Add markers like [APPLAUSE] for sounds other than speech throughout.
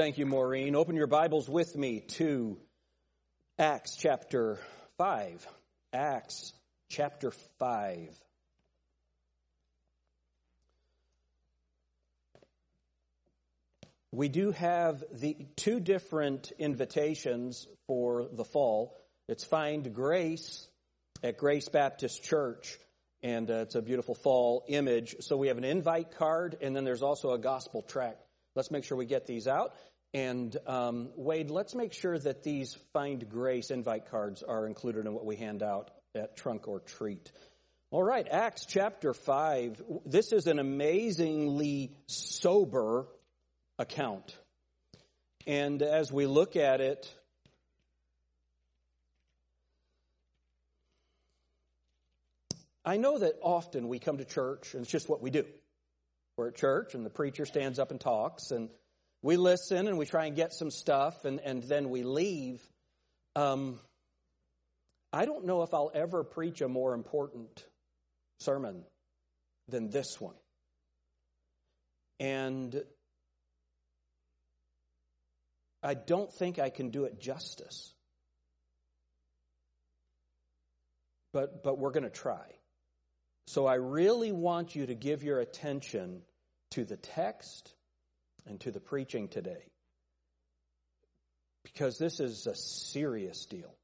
Thank you, Maureen. Open your Bibles with me to Acts chapter 5. Acts chapter 5. We do have the two different invitations for the fall. It's Find Grace at Grace Baptist Church, and uh, it's a beautiful fall image. So we have an invite card, and then there's also a gospel tract. Let's make sure we get these out. And um, Wade, let's make sure that these Find Grace invite cards are included in what we hand out at Trunk or Treat. All right, Acts chapter 5. This is an amazingly sober account. And as we look at it, I know that often we come to church and it's just what we do. We're at church and the preacher stands up and talks and we listen and we try and get some stuff and, and then we leave. Um, I don't know if I'll ever preach a more important sermon than this one. And I don't think I can do it justice. But, but we're going to try. So I really want you to give your attention to the text and to the preaching today. Because this is a serious deal.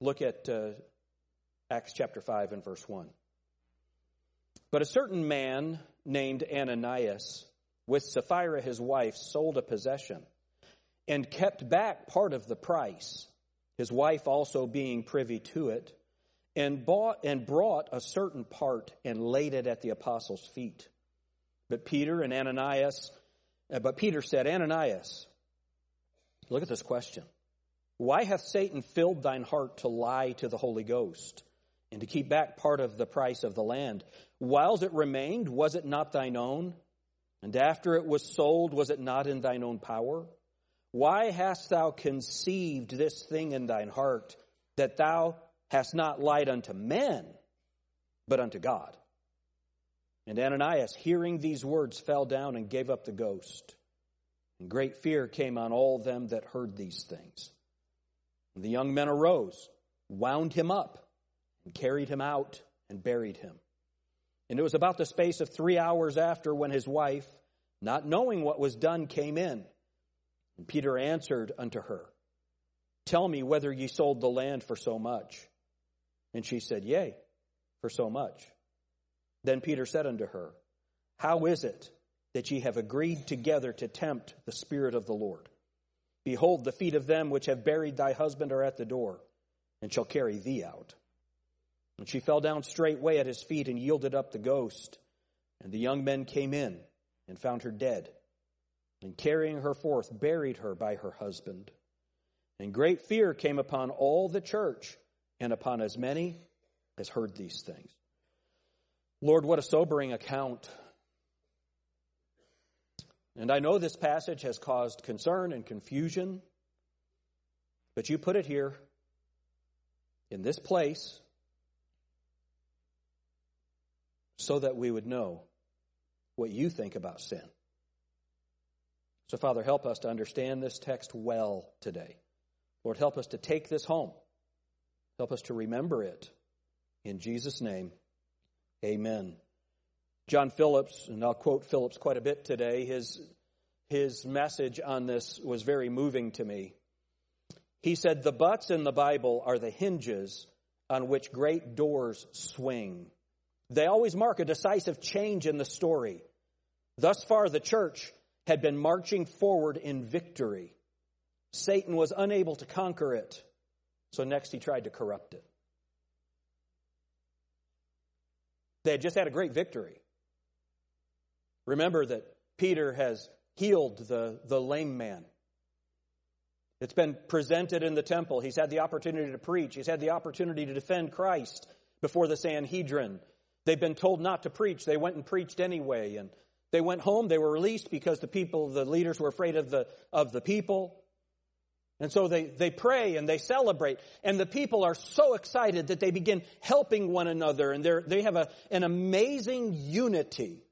Look at uh, Acts chapter 5 and verse 1. But a certain man named Ananias, with Sapphira his wife, sold a possession and kept back part of the price, his wife also being privy to it, and bought and brought a certain part and laid it at the apostles' feet. But Peter and Ananias, Uh, but Peter said, Ananias, look at this question. Why hath Satan filled thine heart to lie to the Holy Ghost and to keep back part of the price of the land? Whiles it remained, was it not thine own? And after it was sold, was it not in thine own power? Why hast thou conceived this thing in thine heart, that thou hast not lied unto men, but unto God? And Ananias, hearing these words, fell down and gave up the ghost. And great fear came on all them that heard these things. And the young men arose, wound him up, and carried him out, and buried him. And it was about the space of three hours after when his wife, not knowing what was done, came in. And Peter answered unto her, Tell me whether ye sold the land for so much. And she said, Yea, for so much. Then Peter said unto her, How is it that ye have agreed together to tempt the Spirit of the Lord? Behold, the feet of them which have buried thy husband are at the door, and shall carry thee out. And she fell down straightway at his feet and yielded up the ghost. And the young men came in and found her dead and carrying her forth, buried her by her husband. And great fear came upon all the church and upon as many as heard these things. Lord, what a sobering account. And I know this passage has caused concern and confusion, but you put it here in this place so that we would know what you think about sin. So, Father, help us to understand this text well today. Lord, help us to take this home. Help us to remember it. In Jesus' name, amen. John Phillips, and I'll quote Phillips quite a bit today, his, his message on this was very moving to me. He said, The butts in the Bible are the hinges on which great doors swing. They always mark a decisive change in the story. Thus far, the church had been marching forward in victory. Satan was unable to conquer it, so next he tried to corrupt it. They had just had a great victory. Remember that Peter has healed the, the lame man. It's been presented in the temple. He's had the opportunity to preach. He's had the opportunity to defend Christ before the Sanhedrin. They've been told not to preach. They went and preached anyway. And they went home, they were released because the people, the leaders were afraid of the, of the people. And so they, they pray and they celebrate. And the people are so excited that they begin helping one another and they're, they have a, an amazing unity.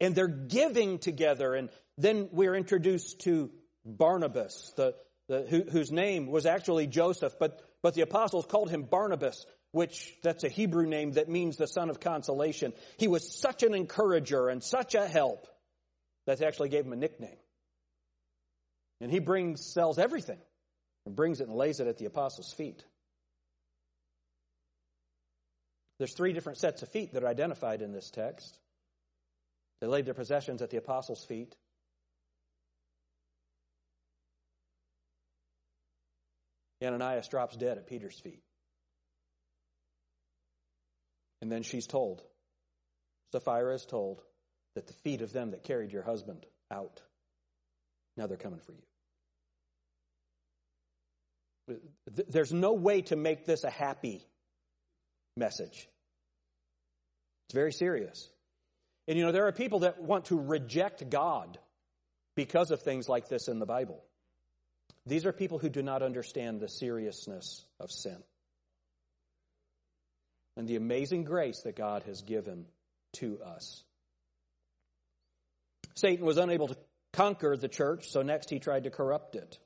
And they're giving together. And then we're introduced to Barnabas, the, the, who, whose name was actually Joseph, but, but the apostles called him Barnabas, which that's a Hebrew name that means the son of consolation. He was such an encourager and such a help that they actually gave him a nickname. And he brings, sells everything and brings it and lays it at the apostles' feet. There's three different sets of feet that are identified in this text. They laid their possessions at the apostles' feet. Ananias drops dead at Peter's feet. And then she's told, Sapphira is told, that the feet of them that carried your husband out, now they're coming for you. There's no way to make this a happy message. It's very serious. And you know, there are people that want to reject God because of things like this in the Bible. These are people who do not understand the seriousness of sin and the amazing grace that God has given to us. Satan was unable to conquer the church, so next he tried to corrupt it.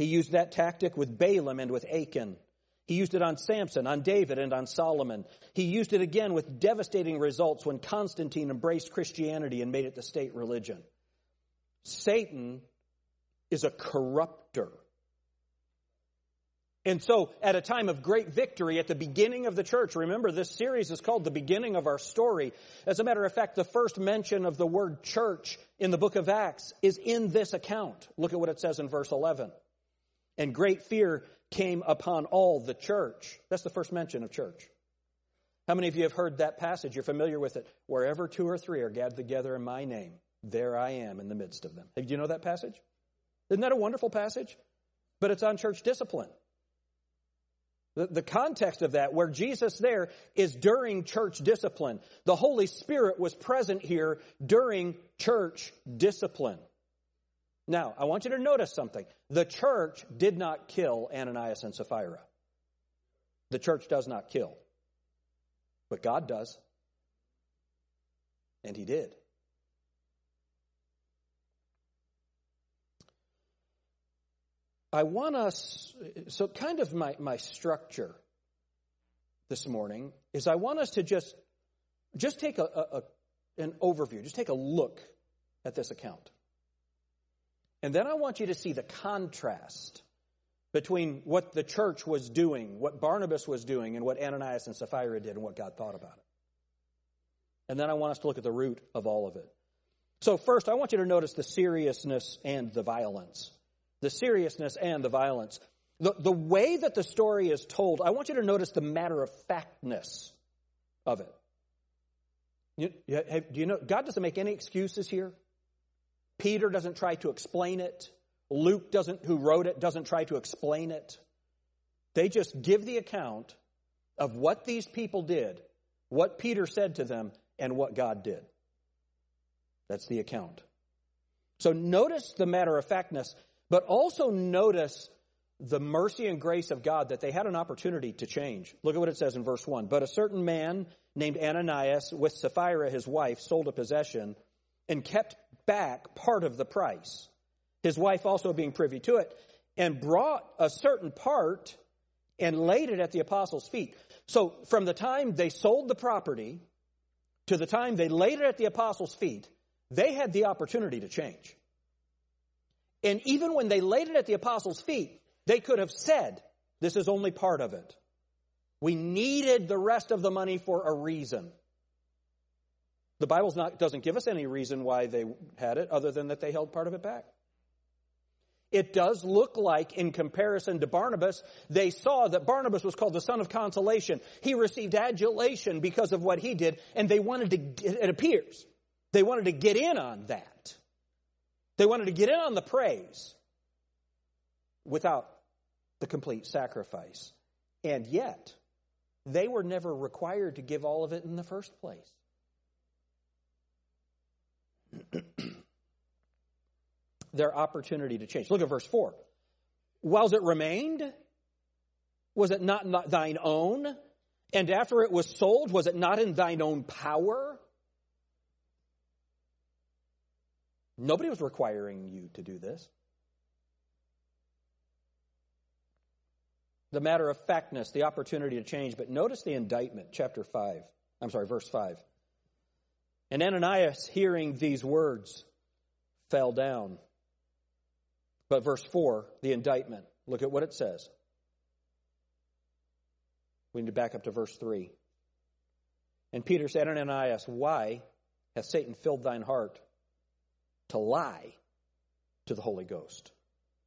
He used that tactic with Balaam and with Achan. He used it on Samson, on David, and on Solomon. He used it again with devastating results when Constantine embraced Christianity and made it the state religion. Satan is a corrupter. And so, at a time of great victory at the beginning of the church, remember this series is called The Beginning of Our Story. As a matter of fact, the first mention of the word church in the book of Acts is in this account. Look at what it says in verse 11. And great fear came upon all the church. That's the first mention of church. How many of you have heard that passage? You're familiar with it. Wherever two or three are gathered together in my name, there I am in the midst of them. Do you know that passage? Isn't that a wonderful passage? But it's on church discipline. The, the context of that, where Jesus there is during church discipline. The Holy Spirit was present here during church discipline. Now, I want you to notice something. The church did not kill Ananias and Sapphira. The church does not kill. But God does. And He did. I want us, so kind of my, my structure this morning is I want us to just, just take a, a, an overview, just take a look at this account. And then I want you to see the contrast between what the church was doing, what Barnabas was doing, and what Ananias and Sapphira did, and what God thought about it. And then I want us to look at the root of all of it. So, first, I want you to notice the seriousness and the violence the seriousness and the violence. The, the way that the story is told, I want you to notice the matter of factness of it. You, you, do you know, God doesn't make any excuses here. Peter doesn't try to explain it. Luke doesn't, who wrote it, doesn't try to explain it. They just give the account of what these people did, what Peter said to them, and what God did. That's the account. So notice the matter of factness. But also notice the mercy and grace of God that they had an opportunity to change. Look at what it says in verse 1. But a certain man named Ananias with Sapphira his wife sold a possession and kept back part of the price. His wife also being privy to it and brought a certain part and laid it at the apostles' feet. So from the time they sold the property to the time they laid it at the apostles' feet, they had the opportunity to change. And even when they laid it at the apostles' feet, they could have said, This is only part of it. We needed the rest of the money for a reason. The Bible doesn't give us any reason why they had it other than that they held part of it back. It does look like, in comparison to Barnabas, they saw that Barnabas was called the son of consolation. He received adulation because of what he did, and they wanted to, it appears, they wanted to get in on that. They wanted to get in on the praise without the complete sacrifice. And yet, they were never required to give all of it in the first place. [CLEARS THROAT] their opportunity to change. Look at verse 4. Whiles it remained, was it not, not thine own? And after it was sold, was it not in thine own power? Nobody was requiring you to do this. The matter of factness, the opportunity to change, but notice the indictment, chapter 5. I'm sorry, verse 5. And Ananias, hearing these words, fell down. But verse 4, the indictment, look at what it says. We need to back up to verse 3. And Peter said, Ananias, why hath Satan filled thine heart to lie to the Holy Ghost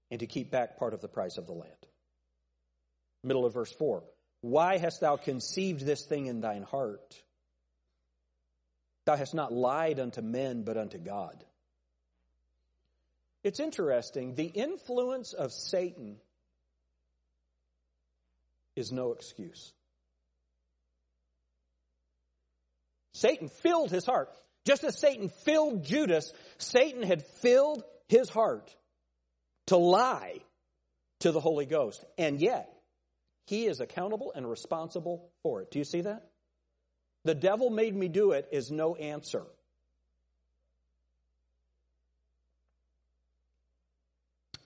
and to keep back part of the price of the land? Middle of verse 4. Why hast thou conceived this thing in thine heart? Thou hast not lied unto men, but unto God. It's interesting. The influence of Satan is no excuse. Satan filled his heart. Just as Satan filled Judas, Satan had filled his heart to lie to the Holy Ghost. And yet, he is accountable and responsible for it. Do you see that? The devil made me do it is no answer.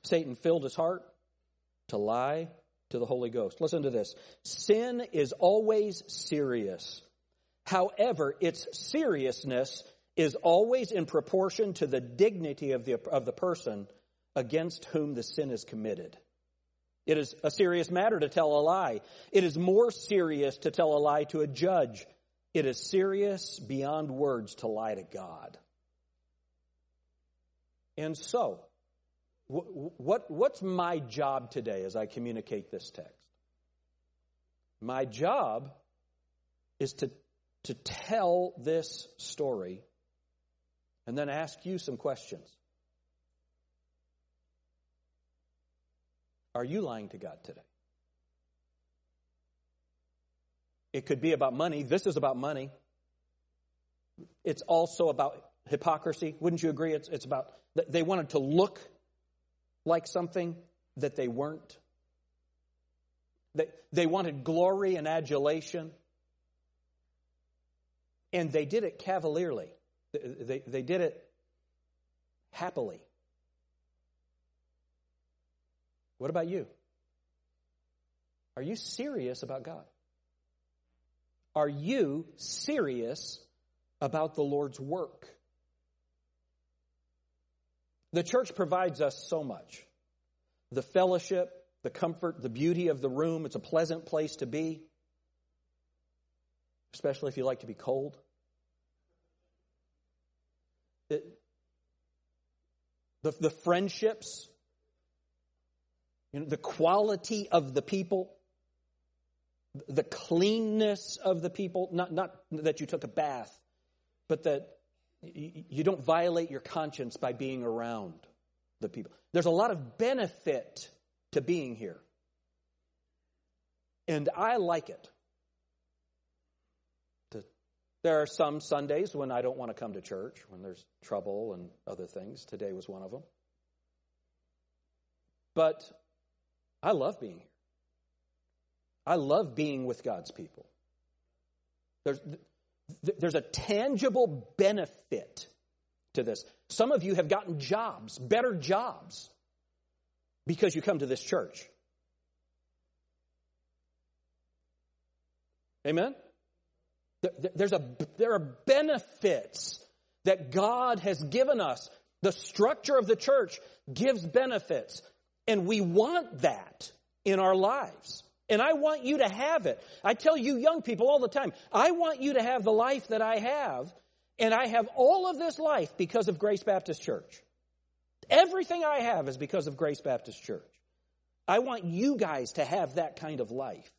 Satan filled his heart to lie to the Holy Ghost. Listen to this. Sin is always serious. However, its seriousness is always in proportion to the dignity of the, of the person against whom the sin is committed. It is a serious matter to tell a lie. It is more serious to tell a lie to a judge. It is serious beyond words to lie to God. And so, what, what's my job today as I communicate this text? My job is to, to tell this story and then ask you some questions. Are you lying to God today? It could be about money. This is about money. It's also about hypocrisy. Wouldn't you agree? It's, it's about, they wanted to look like something that they weren't. They, they wanted glory and adulation. And they did it cavalierly. They, they, they did it happily. What about you? Are you serious about God? Are you serious about the Lord's work? The church provides us so much the fellowship, the comfort, the beauty of the room. It's a pleasant place to be, especially if you like to be cold. It, the, the friendships, you know, the quality of the people, the cleanness of the people, not, not that you took a bath, but that you don't violate your conscience by being around the people. There's a lot of benefit to being here. And I like it. There are some Sundays when I don't want to come to church, when there's trouble and other things. Today was one of them. But I love being here. I love being with God's people. There's, there's a tangible benefit to this. Some of you have gotten jobs, better jobs, because you come to this church. Amen? There's a, there are benefits that God has given us. The structure of the church gives benefits, and we want that in our lives. And I want you to have it. I tell you young people all the time, I want you to have the life that I have, and I have all of this life because of Grace Baptist Church. Everything I have is because of Grace Baptist Church. I want you guys to have that kind of life.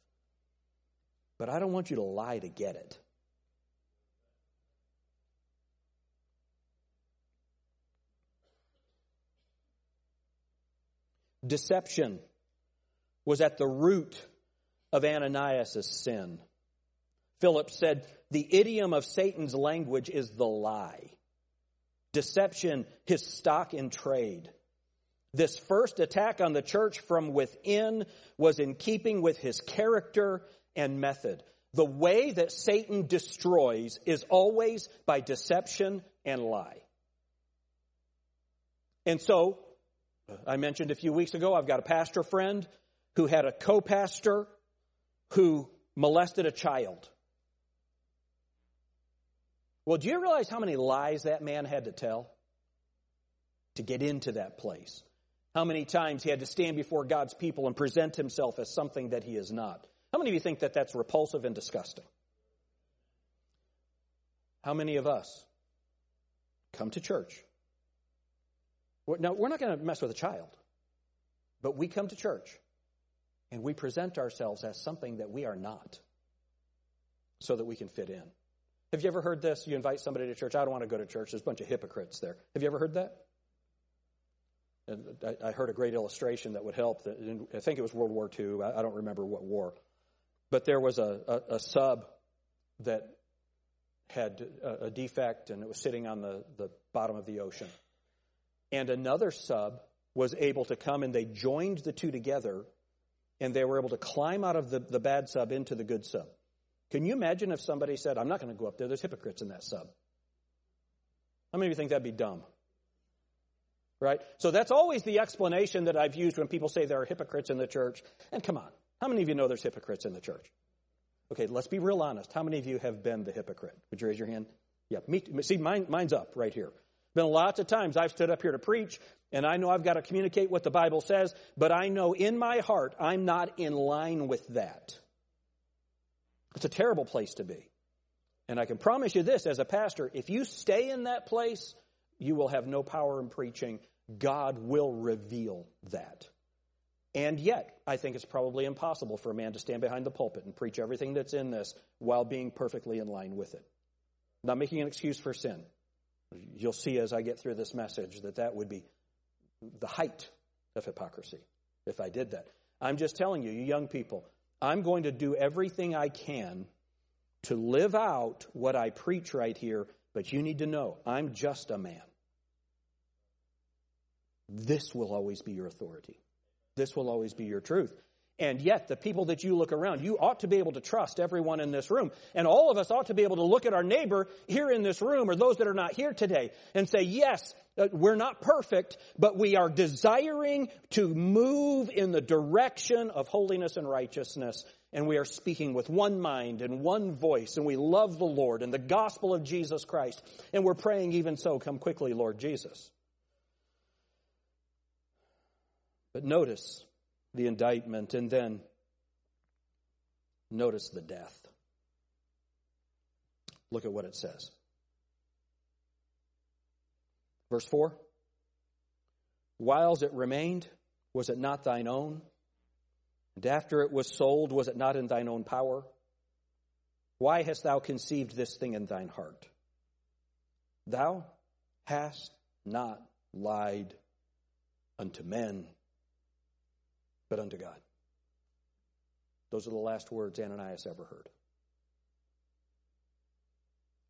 But I don't want you to lie to get it. Deception was at the root of Ananias' sin. Phillips said, The idiom of Satan's language is the lie. Deception, his stock in trade. This first attack on the church from within was in keeping with his character and method. The way that Satan destroys is always by deception and lie. And so, I mentioned a few weeks ago, I've got a pastor friend who had a co pastor who molested a child. Well, do you realize how many lies that man had to tell to get into that place? How many times he had to stand before God's people and present himself as something that he is not? How many of you think that that's repulsive and disgusting? How many of us come to church? Now, we're not going to mess with a child, but we come to church and we present ourselves as something that we are not so that we can fit in. Have you ever heard this? You invite somebody to church. I don't want to go to church. There's a bunch of hypocrites there. Have you ever heard that? I heard a great illustration that would help. I think it was World War II. I don't remember what war. But there was a, a, a sub that had a, a, defect and it was sitting on the, the bottom of the ocean. And another sub was able to come and they joined the two together and they were able to climb out of the, the bad sub into the good sub. Can you imagine if somebody said, I'm not going to go up there, there's hypocrites in that sub? How many of you think that'd be dumb? Right? So that's always the explanation that I've used when people say there are hypocrites in the church. And come on, how many of you know there's hypocrites in the church? Okay, let's be real honest. How many of you have been the hypocrite? Would you raise your hand? Yeah, me. See, mine, mine's up right here. Been lots of times I've stood up here to preach, and I know I've got to communicate what the Bible says, but I know in my heart I'm not in line with that. It's a terrible place to be. And I can promise you this as a pastor if you stay in that place, you will have no power in preaching. God will reveal that. And yet, I think it's probably impossible for a man to stand behind the pulpit and preach everything that's in this while being perfectly in line with it. Not making an excuse for sin. You'll see as I get through this message that that would be the height of hypocrisy if I did that. I'm just telling you, you young people, I'm going to do everything I can to live out what I preach right here, but you need to know I'm just a man. This will always be your authority. This will always be your truth. And yet, the people that you look around, you ought to be able to trust everyone in this room. And all of us ought to be able to look at our neighbor here in this room or those that are not here today and say, yes, uh, we're not perfect, but we are desiring to move in the direction of holiness and righteousness. And we are speaking with one mind and one voice, and we love the Lord and the gospel of Jesus Christ. And we're praying, even so, come quickly, Lord Jesus. But notice, the indictment, and then notice the death. Look at what it says. Verse 4 Whiles it remained, was it not thine own? And after it was sold, was it not in thine own power? Why hast thou conceived this thing in thine heart? Thou hast not lied unto men but unto God. Those are the last words Ananias ever heard.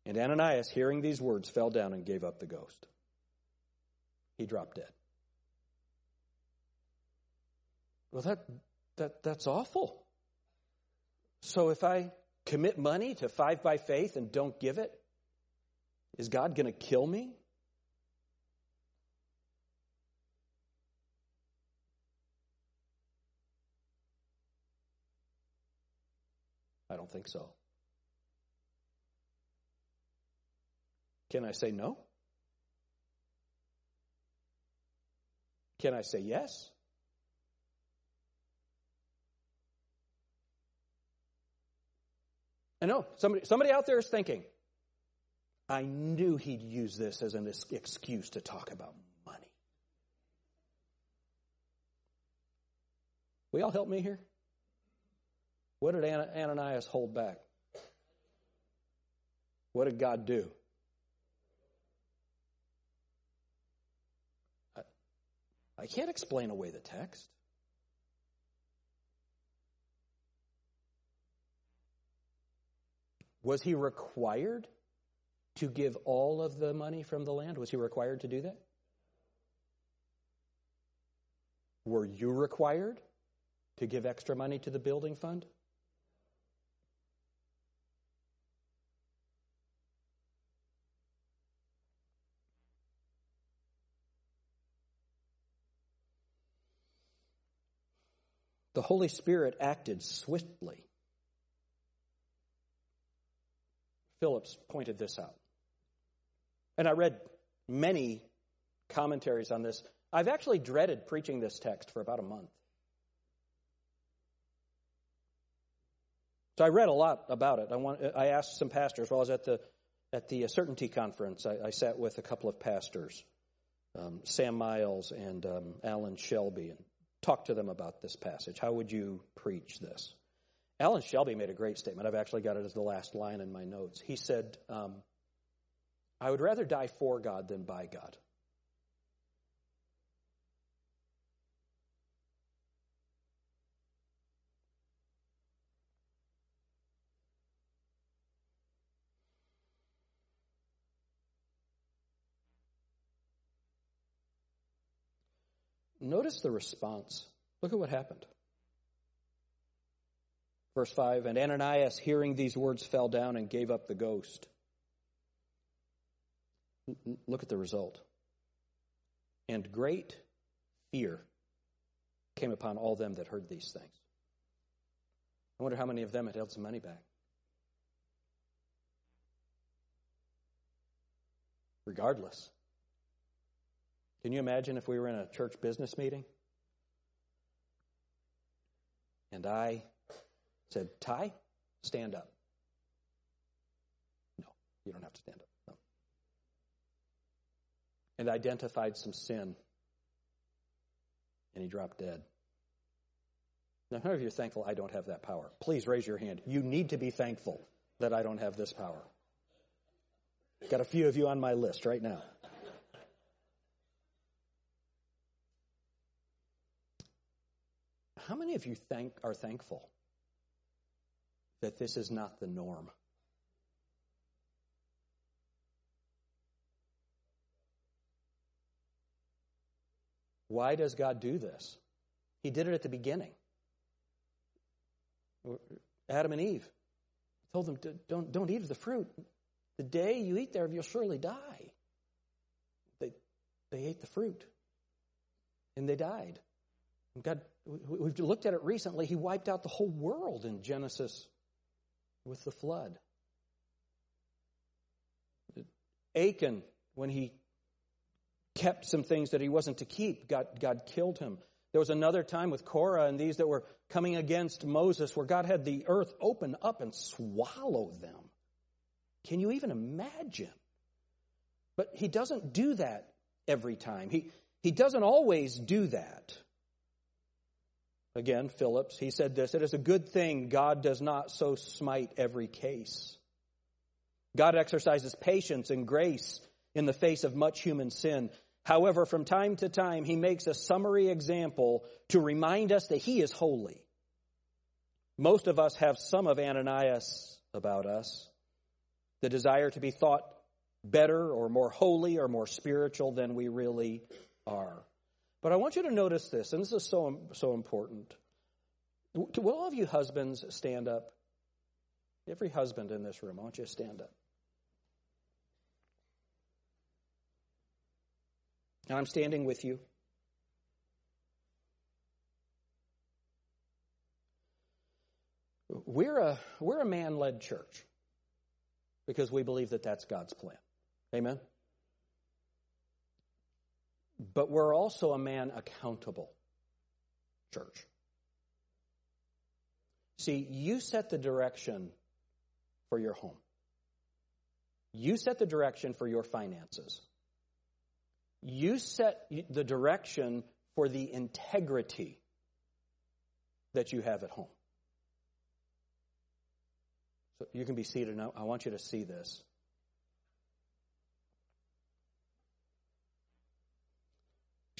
And Ananias, hearing these words, fell down and gave up the ghost. He dropped dead. Well, that, that, that's awful. So if I commit money to five by faith and don't give it, is God going to kill me? Don't think so. Can I say no? Can I say yes? I know somebody, somebody out there is thinking, I knew he'd use this as an excuse to talk about money. Will y'all help me here? What did Ananias hold back? What did God do? I, I can't explain away the text. Was he required to give all of the money from the land? Was he required to do that? Were you required to give extra money to the building fund? Holy Spirit acted swiftly. Phillips pointed this out. And I read many commentaries on this. I've actually dreaded preaching this text for about a month. So I read a lot about it. I, want, I asked some pastors while I was at the at the Certainty Conference. I, I sat with a couple of pastors, um, Sam Miles and um, Alan Shelby, and talked to them about this passage. How would you preach this? Alan Shelby made a great statement. I've actually got it as the last line in my notes. He said, um, I would rather die for God than by God. Notice the response. Look at what happened. Verse 5 And Ananias, hearing these words, fell down and gave up the ghost. Look at the result. And great fear came upon all them that heard these things. I wonder how many of them had held some money back. Regardless, can you imagine if we were in a church business meeting? And I said, Ty, stand up. No, you don't have to stand up. No. And identified some sin. And he dropped dead. Now, how of you are thankful I don't have that power? Please raise your hand. You need to be thankful that I don't have this power. Got a few of you on my list right now. How many of you thank, are thankful that this is not the norm? Why does God do this? He did it at the beginning. Adam and Eve told them, don't, don't eat of the fruit. The day you eat thereof, you'll surely die. They, they ate the fruit, and they died. God We've looked at it recently. He wiped out the whole world in Genesis with the flood. Achan, when he kept some things that he wasn't to keep, God, God killed him. There was another time with Korah and these that were coming against Moses where God had the earth open up and swallow them. Can you even imagine? But he doesn't do that every time. He, he doesn't always do that. Again, Phillips, he said this It is a good thing God does not so smite every case. God exercises patience and grace in the face of much human sin. However, from time to time, he makes a summary example to remind us that he is holy. Most of us have some of Ananias about us the desire to be thought better or more holy or more spiritual than we really are. But I want you to notice this, and this is so, so important. Will all of you husbands stand up? Every husband in this room, I want you to stand up. And I'm standing with you. We're a, we're a man led church because we believe that that's God's plan. Amen? But we're also a man accountable church. See, you set the direction for your home. You set the direction for your finances. You set the direction for the integrity that you have at home. So you can be seated now. I want you to see this.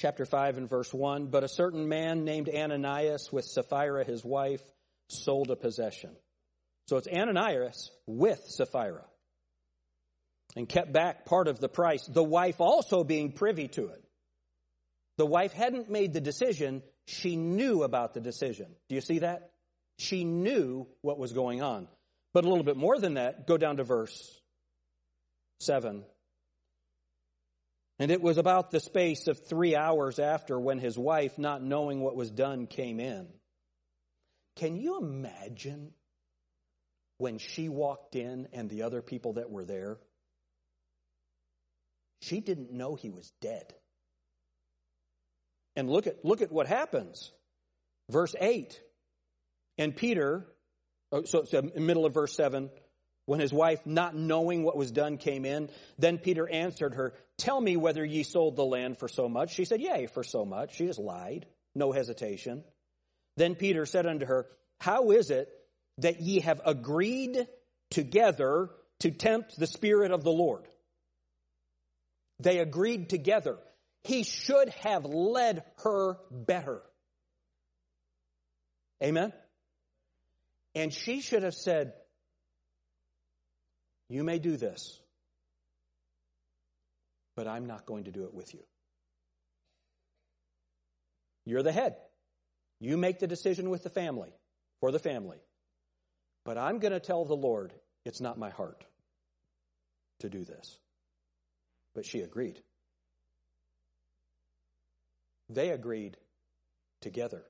Chapter 5 and verse 1. But a certain man named Ananias with Sapphira, his wife, sold a possession. So it's Ananias with Sapphira and kept back part of the price, the wife also being privy to it. The wife hadn't made the decision, she knew about the decision. Do you see that? She knew what was going on. But a little bit more than that, go down to verse 7. And it was about the space of three hours after when his wife, not knowing what was done, came in. Can you imagine when she walked in and the other people that were there? She didn't know he was dead. And look at, look at what happens. Verse 8. And Peter, oh, so, so middle of verse 7, when his wife, not knowing what was done, came in, then Peter answered her, Tell me whether ye sold the land for so much. She said, Yea, for so much. She just lied, no hesitation. Then Peter said unto her, How is it that ye have agreed together to tempt the Spirit of the Lord? They agreed together. He should have led her better. Amen? And she should have said, You may do this, but I'm not going to do it with you. You're the head. You make the decision with the family, for the family. But I'm going to tell the Lord, it's not my heart to do this. But she agreed. They agreed together.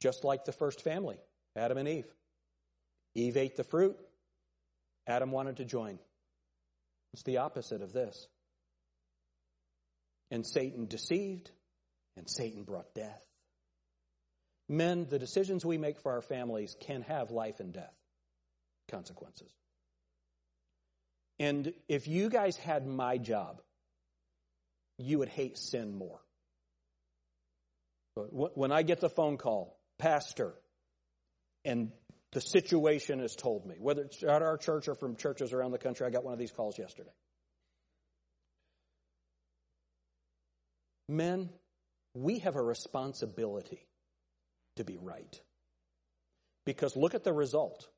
Just like the first family, Adam and Eve. Eve ate the fruit, Adam wanted to join. It's the opposite of this. And Satan deceived, and Satan brought death. Men, the decisions we make for our families can have life and death consequences. And if you guys had my job, you would hate sin more. But when I get the phone call, Pastor, and the situation has told me, whether it's at our church or from churches around the country, I got one of these calls yesterday. Men, we have a responsibility to be right. Because look at the result.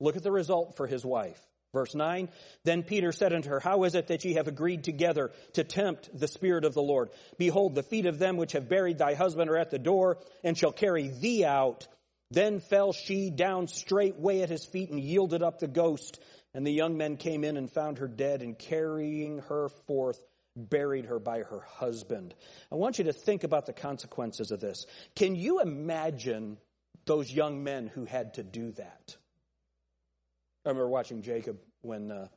Look at the result for his wife. Verse 9, then Peter said unto her, How is it that ye have agreed together to tempt the Spirit of the Lord? Behold, the feet of them which have buried thy husband are at the door, and shall carry thee out. Then fell she down straightway at his feet and yielded up the ghost. And the young men came in and found her dead, and carrying her forth, buried her by her husband. I want you to think about the consequences of this. Can you imagine those young men who had to do that? I remember watching Jacob when uh,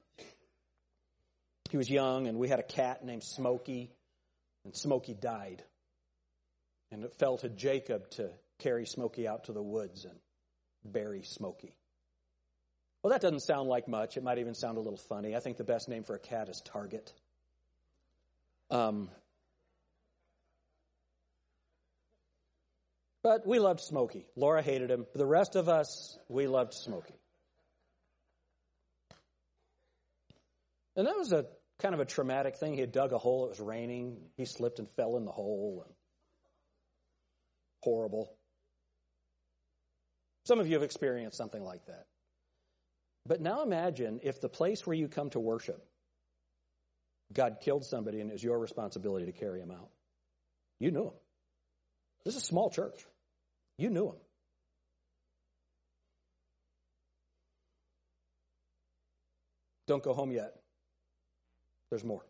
he was young, and we had a cat named Smokey, and Smokey died. And it fell to Jacob to carry Smokey out to the woods and bury Smokey. Well, that doesn't sound like much. It might even sound a little funny. I think the best name for a cat is Target. Um, but we loved Smokey. Laura hated him. The rest of us, we loved Smokey. And that was a kind of a traumatic thing. He had dug a hole, it was raining, he slipped and fell in the hole. And horrible. Some of you have experienced something like that. But now imagine if the place where you come to worship, God killed somebody and it was your responsibility to carry him out. You knew him. This is a small church. You knew him. Don't go home yet. There's more.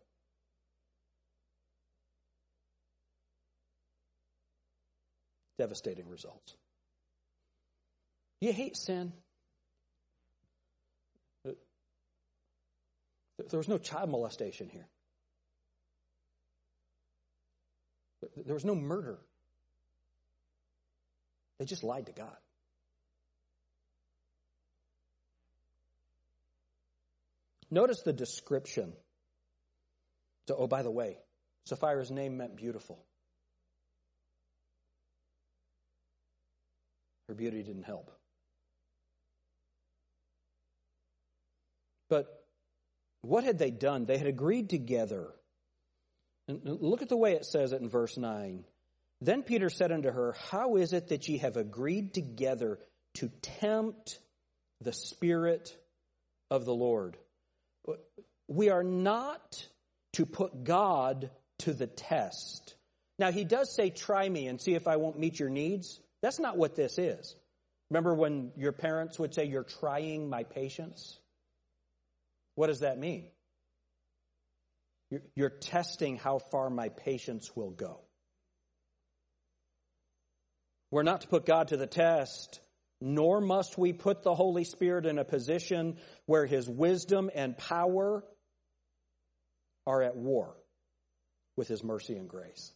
Devastating results. You hate sin. Uh, there was no child molestation here. There was no murder. They just lied to God. Notice the description so, oh, by the way, Sapphira's name meant beautiful. Her beauty didn't help. But what had they done? They had agreed together. And look at the way it says it in verse 9. Then Peter said unto her, How is it that ye have agreed together to tempt the Spirit of the Lord? We are not to put God to the test. Now, he does say, try me and see if I won't meet your needs. That's not what this is. Remember when your parents would say, You're trying my patience? What does that mean? You're, you're testing how far my patience will go. We're not to put God to the test, nor must we put the Holy Spirit in a position where his wisdom and power are at war with his mercy and grace.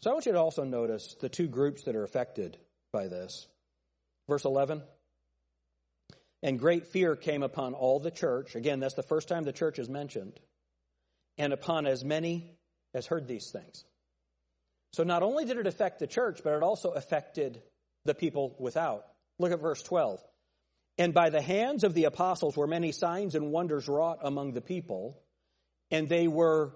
So I want you to also notice the two groups that are affected by this. Verse 11. And great fear came upon all the church. Again, that's the first time the church is mentioned. And upon as many as heard these things. So not only did it affect the church, but it also affected the people without. Look at verse 12. And by the hands of the apostles were many signs and wonders wrought among the people, and they were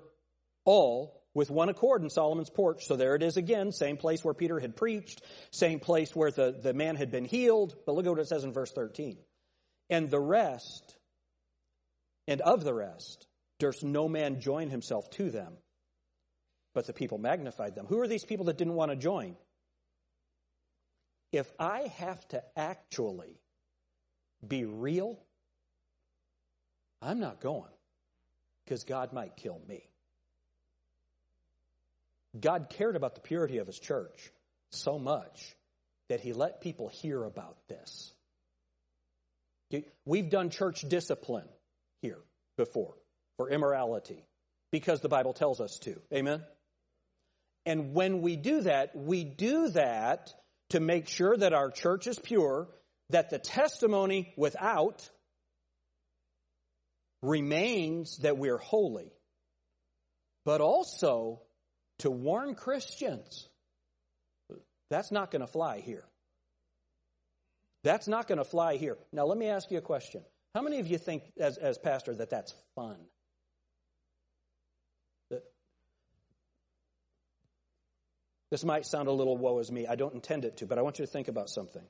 all with one accord in Solomon's porch. So there it is again, same place where Peter had preached, same place where the, the man had been healed. But look at what it says in verse 13. And the rest, and of the rest, durst no man join himself to them, but the people magnified them. Who are these people that didn't want to join? If I have to actually be real, I'm not going because God might kill me. God cared about the purity of his church so much that he let people hear about this. We've done church discipline here before for immorality because the Bible tells us to. Amen? And when we do that, we do that to make sure that our church is pure, that the testimony without remains that we're holy, but also to warn Christians. That's not going to fly here. That's not going to fly here. Now, let me ask you a question. How many of you think, as, as pastor, that that's fun? That this might sound a little woe is me. I don't intend it to, but I want you to think about something.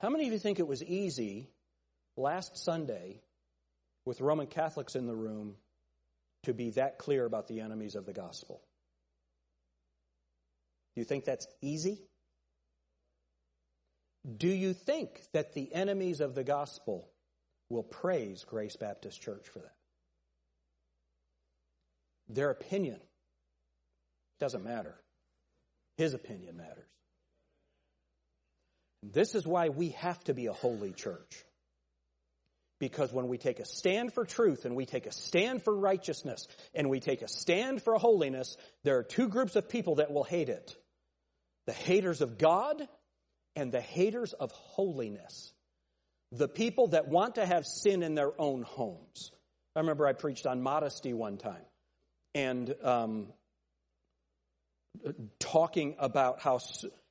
How many of you think it was easy last Sunday with Roman Catholics in the room to be that clear about the enemies of the gospel? Do you think that's easy? Do you think that the enemies of the gospel will praise Grace Baptist Church for that? Their opinion doesn't matter. His opinion matters. This is why we have to be a holy church. Because when we take a stand for truth and we take a stand for righteousness and we take a stand for holiness, there are two groups of people that will hate it the haters of God and the haters of holiness. The people that want to have sin in their own homes. I remember I preached on modesty one time and um, talking about how,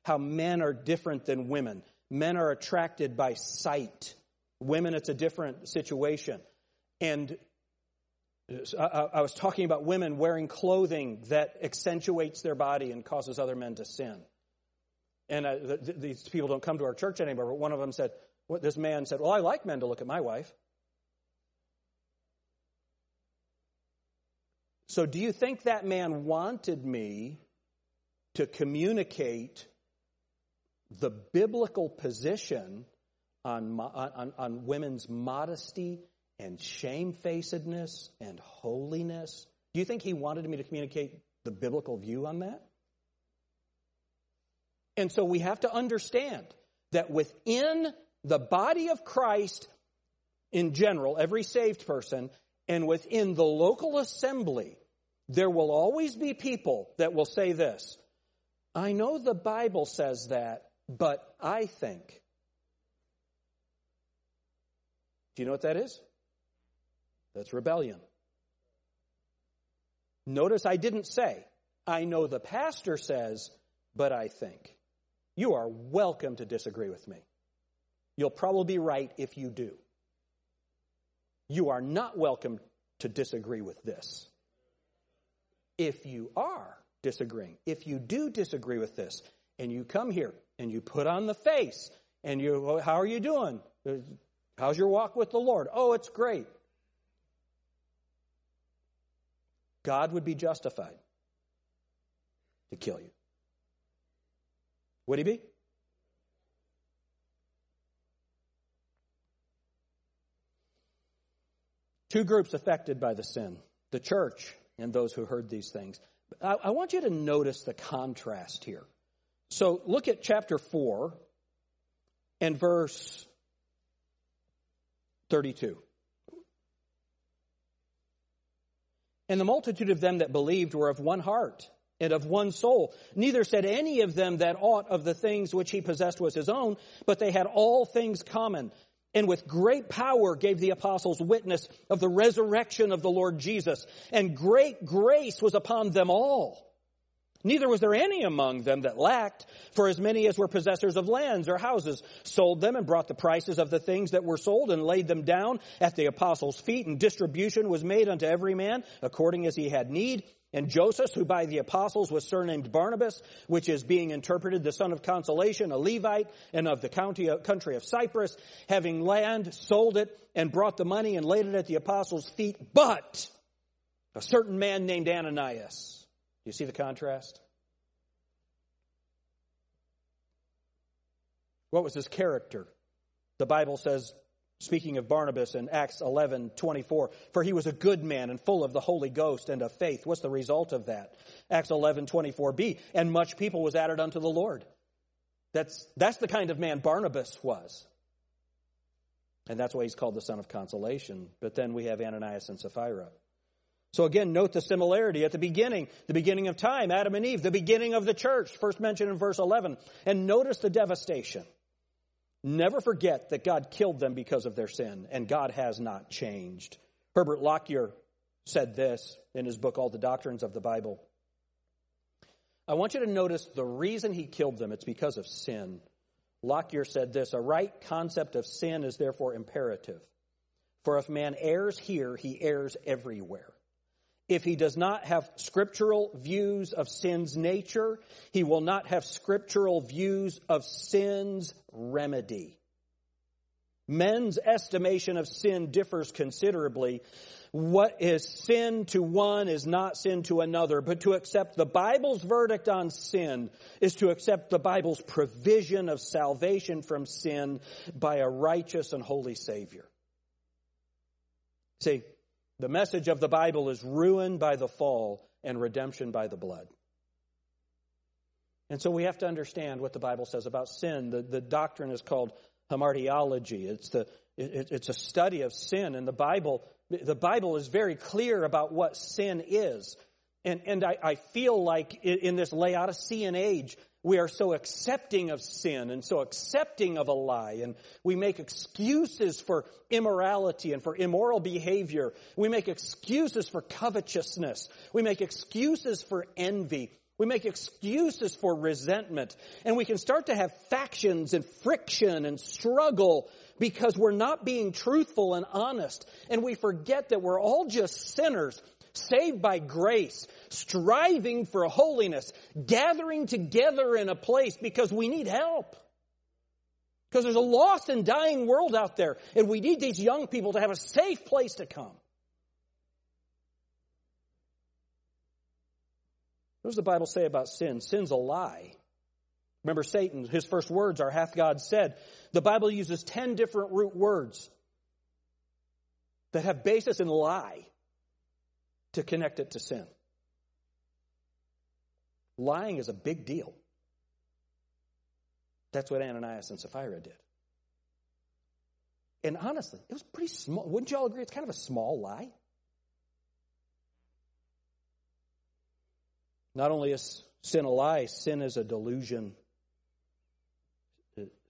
how men are different than women. Men are attracted by sight Women, it's a different situation. And I was talking about women wearing clothing that accentuates their body and causes other men to sin. And uh, these people don't come to our church anymore, but one of them said, this man said, Well, I like men to look at my wife. So, do you think that man wanted me to communicate the biblical position on, on, on women's modesty and shamefacedness and holiness? Do you think he wanted me to communicate the biblical view on that? And so we have to understand that within the body of Christ in general, every saved person, and within the local assembly, there will always be people that will say this I know the Bible says that, but I think. Do you know what that is? That's rebellion. Notice I didn't say, I know the pastor says, but I think. You are welcome to disagree with me. You'll probably be right if you do. You are not welcome to disagree with this. If you are disagreeing, if you do disagree with this, and you come here and you put on the face and you, oh, how are you doing? How's your walk with the Lord? Oh, it's great. God would be justified to kill you. Would he be? Two groups affected by the sin the church and those who heard these things. I, I want you to notice the contrast here. So look at chapter 4 and verse 32. And the multitude of them that believed were of one heart and of one soul. Neither said any of them that aught of the things which he possessed was his own, but they had all things common. And with great power gave the apostles witness of the resurrection of the Lord Jesus. And great grace was upon them all. Neither was there any among them that lacked, for as many as were possessors of lands or houses sold them and brought the prices of the things that were sold and laid them down at the apostles' feet, and distribution was made unto every man according as he had need. And Joseph, who by the apostles was surnamed Barnabas, which is being interpreted the son of consolation, a Levite, and of the county, uh, country of Cyprus, having land, sold it, and brought the money and laid it at the apostles' feet. But a certain man named Ananias, you see the contrast? What was his character? The Bible says, speaking of Barnabas in Acts 11, 24, for he was a good man and full of the Holy Ghost and of faith. What's the result of that? Acts 11, 24b, and much people was added unto the Lord. That's, that's the kind of man Barnabas was. And that's why he's called the son of consolation. But then we have Ananias and Sapphira. So again, note the similarity at the beginning, the beginning of time, Adam and Eve, the beginning of the church, first mentioned in verse 11. And notice the devastation. Never forget that God killed them because of their sin, and God has not changed. Herbert Lockyer said this in his book, All the Doctrines of the Bible. I want you to notice the reason he killed them, it's because of sin. Lockyer said this A right concept of sin is therefore imperative. For if man errs here, he errs everywhere. If he does not have scriptural views of sin's nature, he will not have scriptural views of sin's remedy. Men's estimation of sin differs considerably. What is sin to one is not sin to another, but to accept the Bible's verdict on sin is to accept the Bible's provision of salvation from sin by a righteous and holy Savior. See, the message of the Bible is ruin by the fall and redemption by the blood. And so we have to understand what the Bible says about sin. The, the doctrine is called hamartiology. It's, the, it, it's a study of sin. And the Bible, the Bible is very clear about what sin is. And, and I, I feel like in this Laodicean age, we are so accepting of sin and so accepting of a lie and we make excuses for immorality and for immoral behavior. We make excuses for covetousness. We make excuses for envy. We make excuses for resentment and we can start to have factions and friction and struggle because we're not being truthful and honest and we forget that we're all just sinners saved by grace, striving for holiness, gathering together in a place because we need help. Because there's a lost and dying world out there, and we need these young people to have a safe place to come. What does the Bible say about sin? Sin's a lie. Remember, Satan, his first words are, hath God said. The Bible uses 10 different root words that have basis in lie to connect it to sin. Lying is a big deal. That's what Ananias and Sapphira did. And honestly, it was pretty small. Wouldn't you all agree it's kind of a small lie? Not only is sin a lie, sin is a delusion.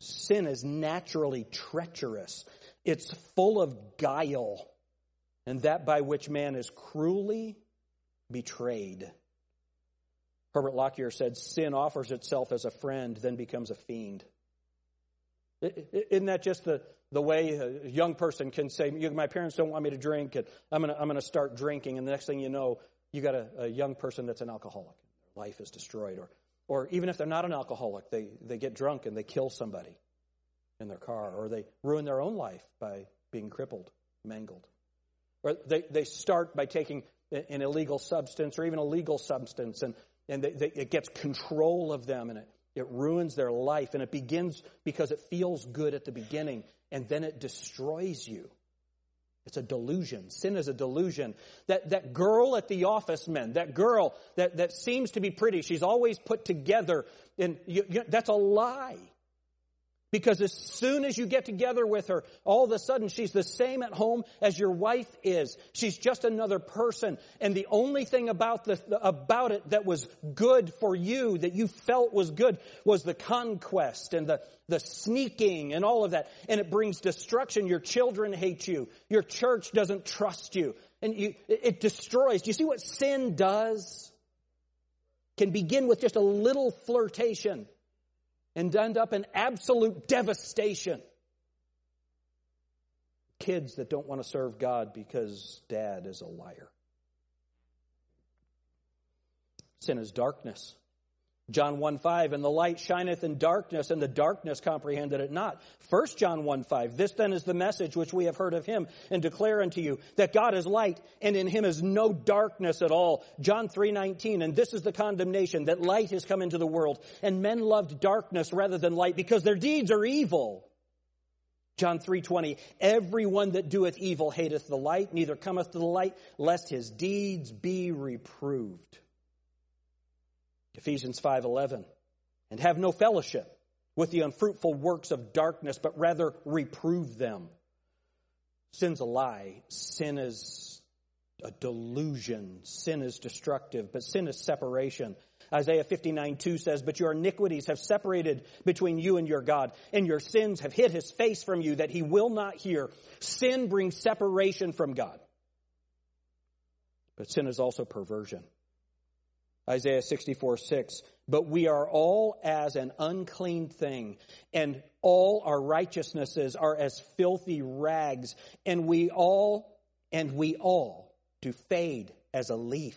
Sin is naturally treacherous. It's full of guile and that by which man is cruelly betrayed. Herbert Lockyer said, Sin offers itself as a friend, then becomes a fiend. Isn't that just the, the way a young person can say, My parents don't want me to drink, and I'm going to I'm to start drinking, and the next thing you know, you got a, a young person that's an alcoholic. Life is destroyed. Or, or even if they're not an alcoholic, they, they get drunk and they kill somebody in their car, or they ruin their own life by being crippled, mangled. Or they, they start by taking an illegal substance or even a legal substance, and, and they, they, it gets control of them, and it, it ruins their life. And it begins because it feels good at the beginning, and then it destroys you. It's a delusion. Sin is a delusion. That, that girl at the office men, that girl that, that seems to be pretty, she's always put together, and you, you, that's a lie. Because as soon as you get together with her, all of a sudden she's the same at home as your wife is. She's just another person. And the only thing about the, about it that was good for you, that you felt was good, was the conquest and the, the sneaking and all of that. And it brings destruction. Your children hate you. Your church doesn't trust you. And you, it destroys. Do you see what sin does? Can begin with just a little flirtation and end up in absolute devastation. Kids that don't want to serve God because dad is a liar. Sin is darkness. John 1 5, and the light shineth in darkness, and the darkness comprehended it not. 1 John 1 5, this then is the message which we have heard of him, and declare unto you, that God is light, and in him is no darkness at all. John 3 19, and this is the condemnation, that light has come into the world, and men loved darkness rather than light, because their deeds are evil. John 3:20 Everyone that doeth evil hateth the light neither cometh to the light lest his deeds be reproved. Ephesians 5:11 and have no fellowship with the unfruitful works of darkness but rather reprove them. Sin's a lie. Sin is a delusion. Sin is destructive, but sin is separation. Isaiah 59 2 says, But your iniquities have separated between you and your God, and your sins have hid his face from you that he will not hear. Sin brings separation from God. But sin is also perversion. Isaiah 64, 6. But we are all as an unclean thing, and all our righteousnesses are as filthy rags, and we all, and we all do fade as a leaf,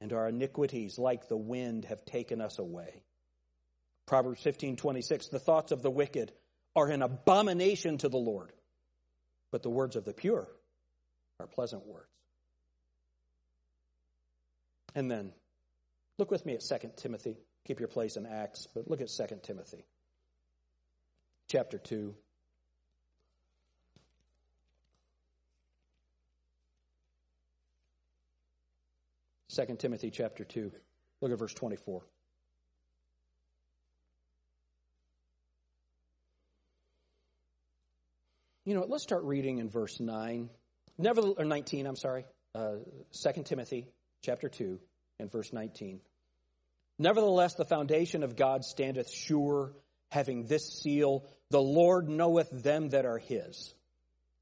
and our iniquities like the wind have taken us away. Proverbs 15, 26. The thoughts of the wicked are an abomination to the Lord, but the words of the pure are pleasant words. And then Look with me at 2 Timothy. Keep your place in Acts, but look at 2 Timothy, chapter 2. Second Timothy chapter 2. Look at verse 24. You know, let's start reading in verse 9. Never, or 19, I'm sorry. Uh, 2 Timothy chapter 2 and verse 19. Nevertheless, the foundation of God standeth sure, having this seal The Lord knoweth them that are his.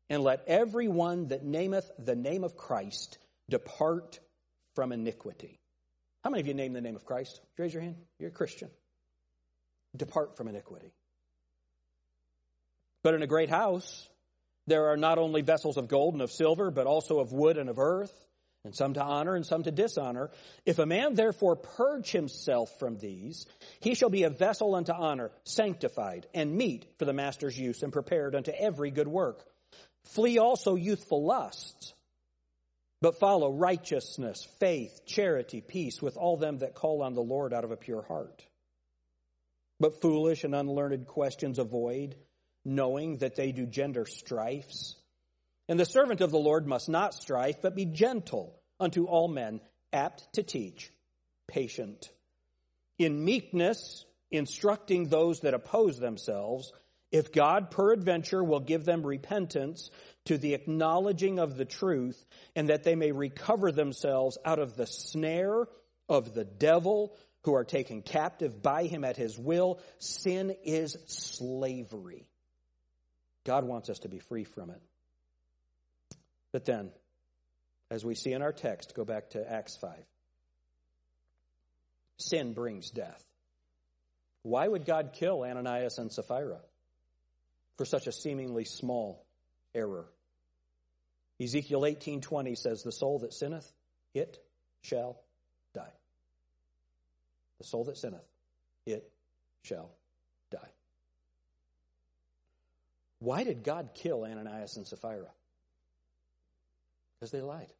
And let every one that nameth the name of Christ depart from iniquity. How many of you name the name of Christ? Raise your hand. You're a Christian. Depart from iniquity. But in a great house, there are not only vessels of gold and of silver, but also of wood and of earth and some to honor and some to dishonor. If a man therefore purge himself from these, he shall be a vessel unto honor, sanctified, and meet for the master's use, and prepared unto every good work. Flee also youthful lusts, but follow righteousness, faith, charity, peace with all them that call on the Lord out of a pure heart. But foolish and unlearned questions avoid, knowing that they do gender strifes and the servant of the Lord must not strive, but be gentle unto all men, apt to teach, patient. In meekness, instructing those that oppose themselves, if God peradventure will give them repentance to the acknowledging of the truth, and that they may recover themselves out of the snare of the devil, who are taken captive by him at his will, sin is slavery. God wants us to be free from it. But then, as we see in our text, go back to Acts 5. Sin brings death. Why would God kill Ananias and Sapphira for such a seemingly small error? Ezekiel 18:20 says, "The soul that sinneth, it shall die." The soul that sinneth, it shall die. Why did God kill Ananias and Sapphira? Because they lied.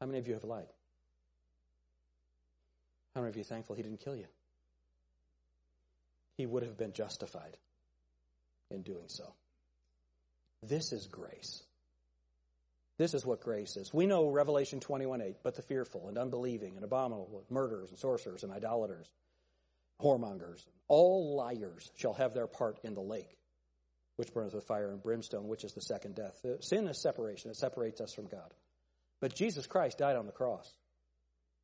How many of you have lied? How many of you thankful he didn't kill you? He would have been justified in doing so. This is grace. This is what grace is. We know Revelation 21 8, but the fearful and unbelieving and abominable, murderers and sorcerers and idolaters, whoremongers, all liars shall have their part in the lake, which burneth with fire and brimstone, which is the second death. Sin is separation, it separates us from God. But Jesus Christ died on the cross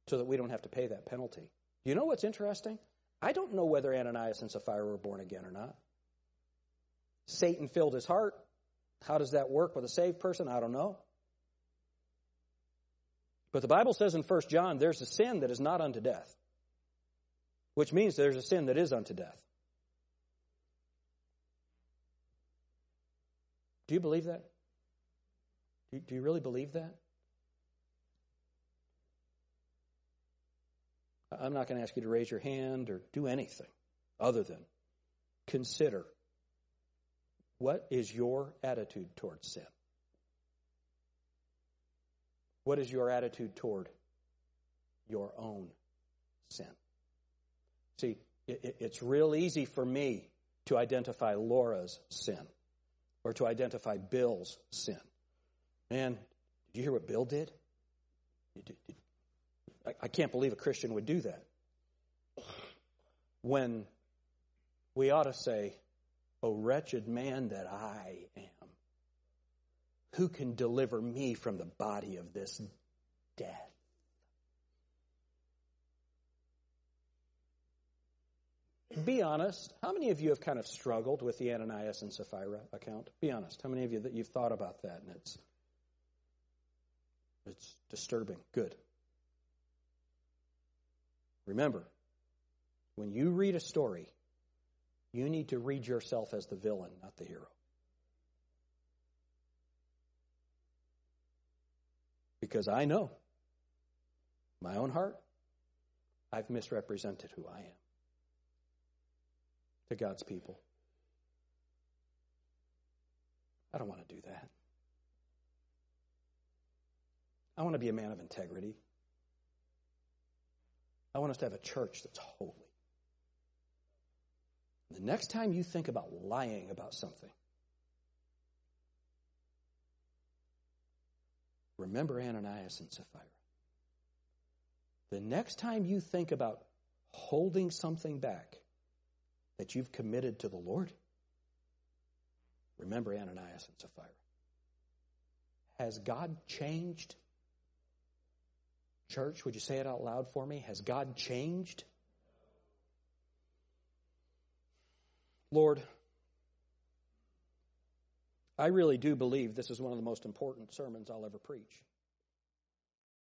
so that we don't have to pay that penalty. You know what's interesting? I don't know whether Ananias and Sapphira were born again or not. Satan filled his heart. How does that work with a saved person? I don't know. But the Bible says in 1 John, there's a sin that is not unto death, which means there's a sin that is unto death. Do you believe that? Do you really believe that? I'm not going to ask you to raise your hand or do anything other than consider what is your attitude towards sin? What is your attitude toward your own sin? See, it's real easy for me to identify Laura's sin or to identify Bill's sin. Man, did you hear what Bill did? I can't believe a Christian would do that. When we ought to say, O wretched man that I am, who can deliver me from the body of this death? Be honest. How many of you have kind of struggled with the Ananias and Sapphira account? Be honest. How many of you that you've thought about that and it's it's disturbing? Good. Remember, when you read a story, you need to read yourself as the villain, not the hero. Because I know my own heart, I've misrepresented who I am to God's people. I don't want to do that. I want to be a man of integrity. I want us to have a church that's holy. The next time you think about lying about something, remember Ananias and Sapphira. The next time you think about holding something back that you've committed to the Lord, remember Ananias and Sapphira. Has God changed? Church, would you say it out loud for me? Has God changed? Lord, I really do believe this is one of the most important sermons I'll ever preach.